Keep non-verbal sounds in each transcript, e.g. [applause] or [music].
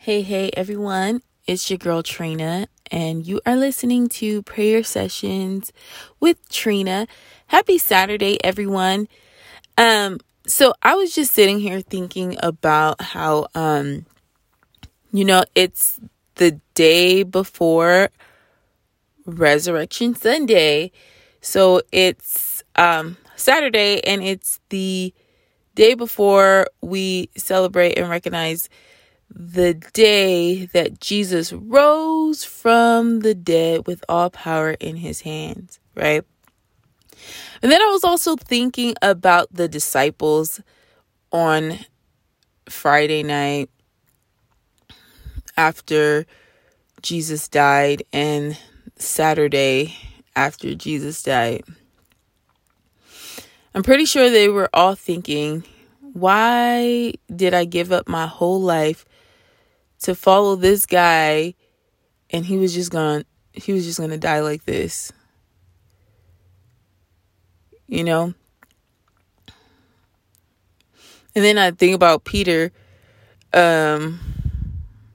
Hey, hey, everyone. It's your girl Trina, and you are listening to Prayer Sessions with Trina. Happy Saturday, everyone. Um, so I was just sitting here thinking about how um you know, it's the day before Resurrection Sunday. So it's um Saturday and it's the day before we celebrate and recognize the day that Jesus rose from the dead with all power in his hands, right? And then I was also thinking about the disciples on Friday night after Jesus died and Saturday after Jesus died. I'm pretty sure they were all thinking, why did I give up my whole life to follow this guy and he was just going to he was just going to die like this? You know? And then I think about Peter um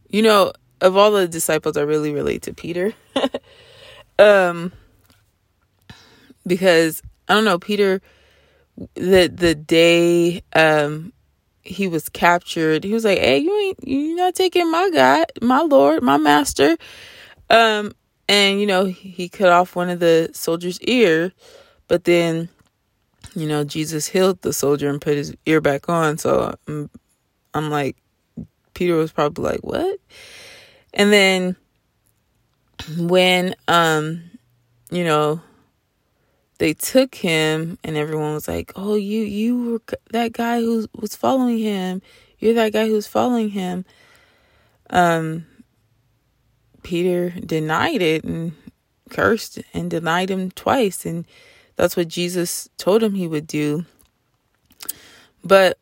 you know, of all the disciples I really relate to Peter. [laughs] um because I don't know, Peter the the day um he was captured, he was like, "Hey, you ain't you not taking my God, my Lord, my Master." Um, and you know he cut off one of the soldier's ear, but then you know Jesus healed the soldier and put his ear back on. So I'm, I'm like, Peter was probably like, "What?" And then when um, you know they took him and everyone was like oh you you were that guy who was following him. You're that guy who's following him. Um peter denied it and cursed and denied him twice and that's what jesus told him he would do. But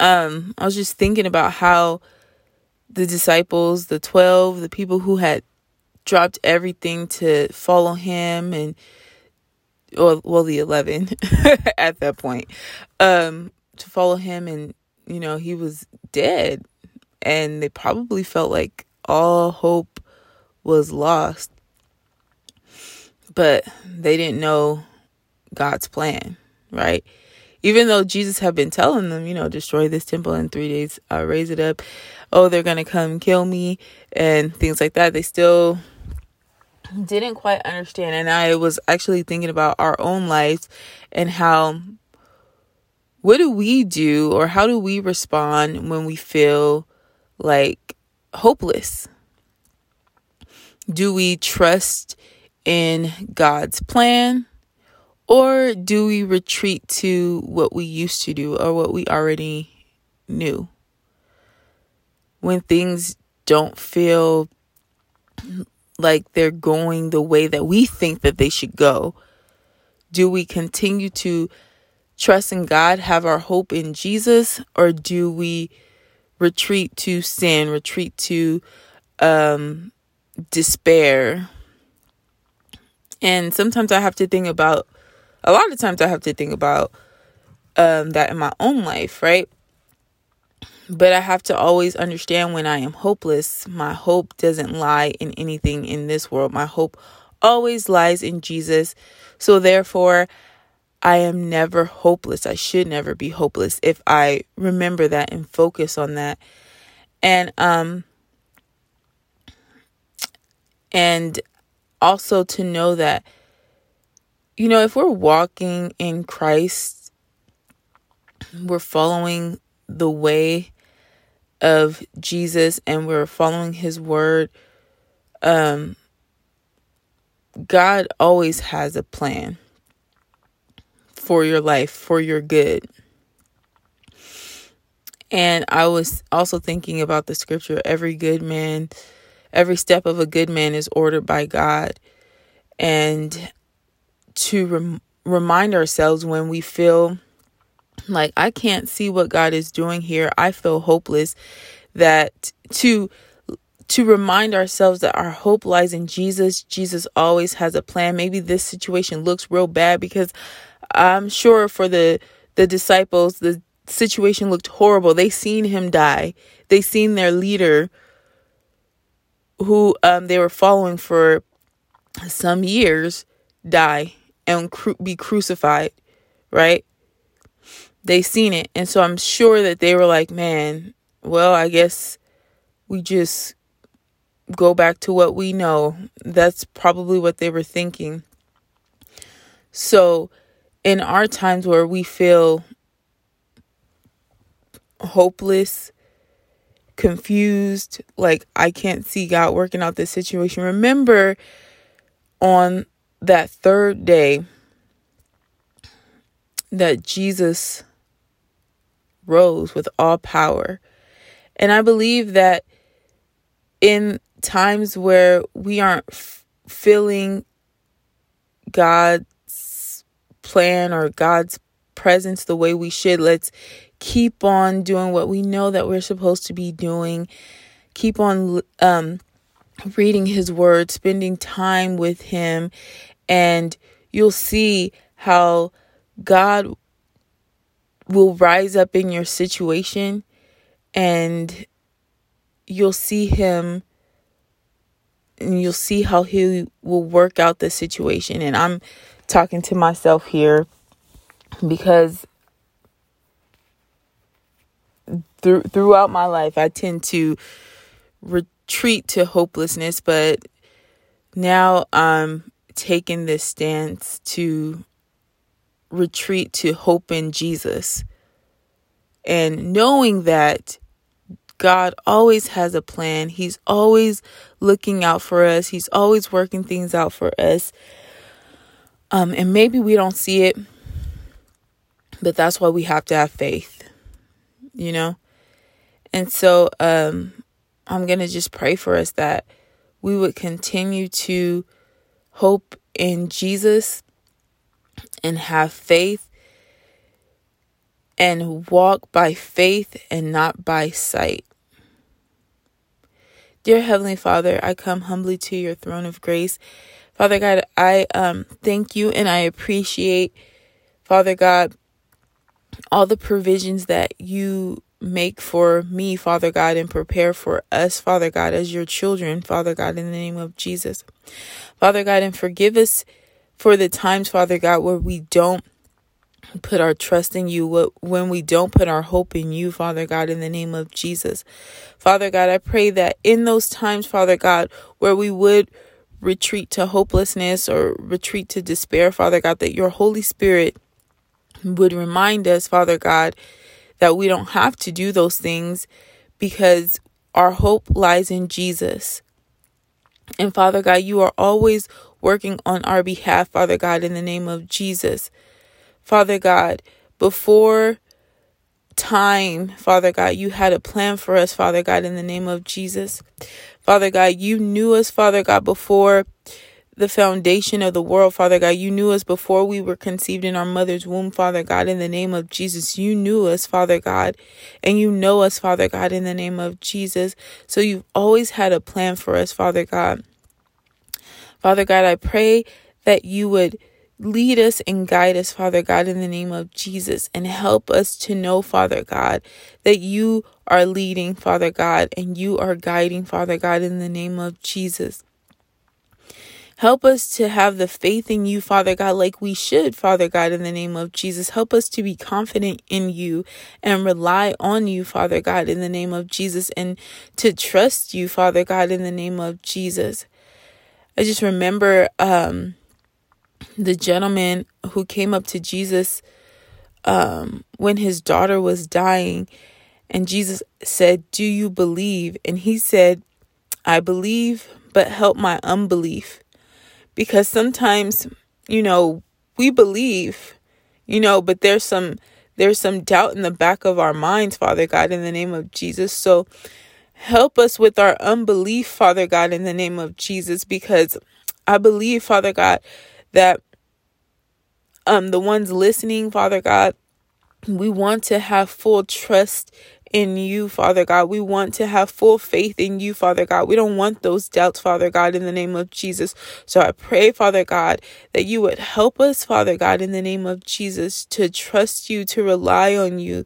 um i was just thinking about how the disciples the 12 the people who had dropped everything to follow him and well the 11 [laughs] at that point um to follow him and you know he was dead. And they probably felt like all hope was lost. But they didn't know God's plan right? Even though Jesus had been telling them you know destroy this temple in 3 days I'll raise it up. Oh they're going to come kill me and things like that. They still [laughs] didn't quite understand. And I was actually thinking about our own lives and how, what do we do or how do we respond when we feel like hopeless? Do we trust in God's plan? Or do we retreat to what we used to do or what we already knew? When things don't feel like they're going the way that we think that they should go? Do we continue to trust in God, have our hope in Jesus, or do we retreat to sin, retreat to um, despair? And sometimes I have to think about, a lot of times I have to think about um, that in my own life, right? But I have to always understand when I am hopeless, my hope doesn't lie in anything in this world. My hope always lies in Jesus. So therefore, I am never hopeless. I should never be hopeless if I remember that and focus on that. And um and also to know that you know, if we're walking in Christ, we're following the way of Jesus and we're following his word, um, God always has a plan for your life, for your good. And I was also thinking about the scripture every good man, every step of a good man is ordered by God. And to rem- remind ourselves when we feel like I can't see what God is doing here. I feel hopeless that to to remind ourselves that our hope lies in Jesus. Jesus always has a plan. Maybe this situation looks real bad because I'm sure for the the disciples, the situation looked horrible. They seen him die. They seen their leader who um, they were following for some years die and cru- be crucified, right? They seen it. And so I'm sure that they were like, man, well, I guess we just go back to what we know. That's probably what they were thinking. So, in our times where we feel hopeless, confused, like I can't see God working out this situation, remember on that third day that Jesus rose with all power. And I believe that in times where we aren't f- feeling God's plan or God's presence the way we should, let's keep on doing what we know that we're supposed to be doing. Keep on um, reading His Word, spending time with Him, and you'll see how God will rise up in your situation and you'll see him and you'll see how he will work out the situation. And I'm talking to myself here because through throughout my life I tend to retreat to hopelessness but now I'm taking this stance to retreat to hope in Jesus and knowing that God always has a plan. He's always looking out for us. He's always working things out for us. Um, and maybe we don't see it, but that's why we have to have faith, you know? And so um, I'm going to just pray for us that we would continue to hope in Jesus and have faith and walk by faith and not by sight. Dear Heavenly Father, I come humbly to your throne of grace. Father God, I um, thank you and I appreciate, Father God, all the provisions that you make for me, Father God, and prepare for us, Father God, as your children, Father God, in the name of Jesus. Father God, and forgive us for the times, Father God, where we don't put our trust in you, when we don't put our hope in you, Father God, in the name of Jesus. Father God, I pray that in those times, Father God, where we would retreat to hopelessness or retreat to despair, Father God, that your Holy Spirit would remind us, Father God, that we don't have to do those things because our hope lies in Jesus. And Father God, you are always working on our behalf, Father God, in the name of Jesus. Father God, before time, Father God, you had a plan for us, Father God, in the name of Jesus. Father God, you knew us, Father God, before the foundation of the world, Father God. You knew us before we were conceived in our mother's womb, Father God, in the name of Jesus. You knew us, Father God, and you know us, Father God, in the name of Jesus. So you've always had a plan for us, Father God. Father God, I pray that you would lead us and guide us, Father God, in the name of Jesus, and help us to know, Father God, that you are leading, Father God, and you are guiding, Father God, in the name of Jesus. Help us to have the faith in you, Father God, like we should, Father God, in the name of Jesus. Help us to be confident in you and rely on you, Father God, in the name of Jesus, and to trust you, Father God, in the name of Jesus. I just remember um, the gentleman who came up to Jesus um, when his daughter was dying, and Jesus said, Do you believe? And he said, I believe, but help my unbelief. Because sometimes, you know, we believe, you know, but there's some there's some doubt in the back of our minds, Father God, in the name of Jesus. So Help us with our unbelief, Father God, in the name of Jesus, because I believe, Father God, that um the ones listening, Father God, we want to have full trust in you, Father God. We want to have full faith in you, Father God. We don't want those doubts, Father God, in the name of Jesus. So I pray, Father God, that you would help us, Father God, in the name of Jesus, to trust you, to rely on you.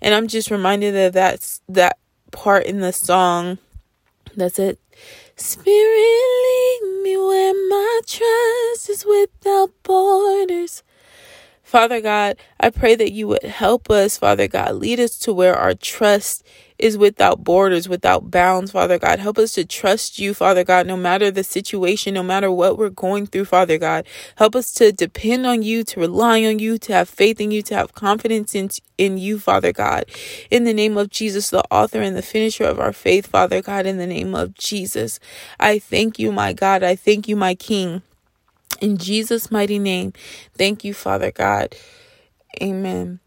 And I'm just reminded that that's that part in the song that's it. Spirit, lead me where my trust is without borders. Father God, I pray that you would help us, Father God. Lead us to where our trust is without borders, without bounds, Father God. Help us to trust you, Father God, no matter the situation, no matter what we're going through, Father God. Help us to depend on you, to rely on you, to have faith in you, to have confidence in, in you, Father God. In the name of Jesus, the author and the finisher of our faith, Father God, in the name of Jesus. I thank you, my God. I thank you, my King. In Jesus' mighty name, thank you, Father God. Amen.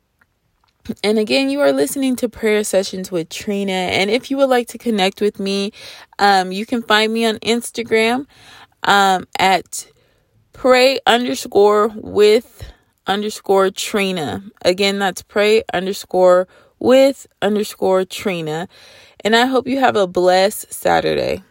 And again, you are listening to prayer sessions with Trina. And if you would like to connect with me, um, you can find me on Instagram um, at pray underscore with underscore Trina. Again, that's pray underscore with underscore Trina. And I hope you have a blessed Saturday.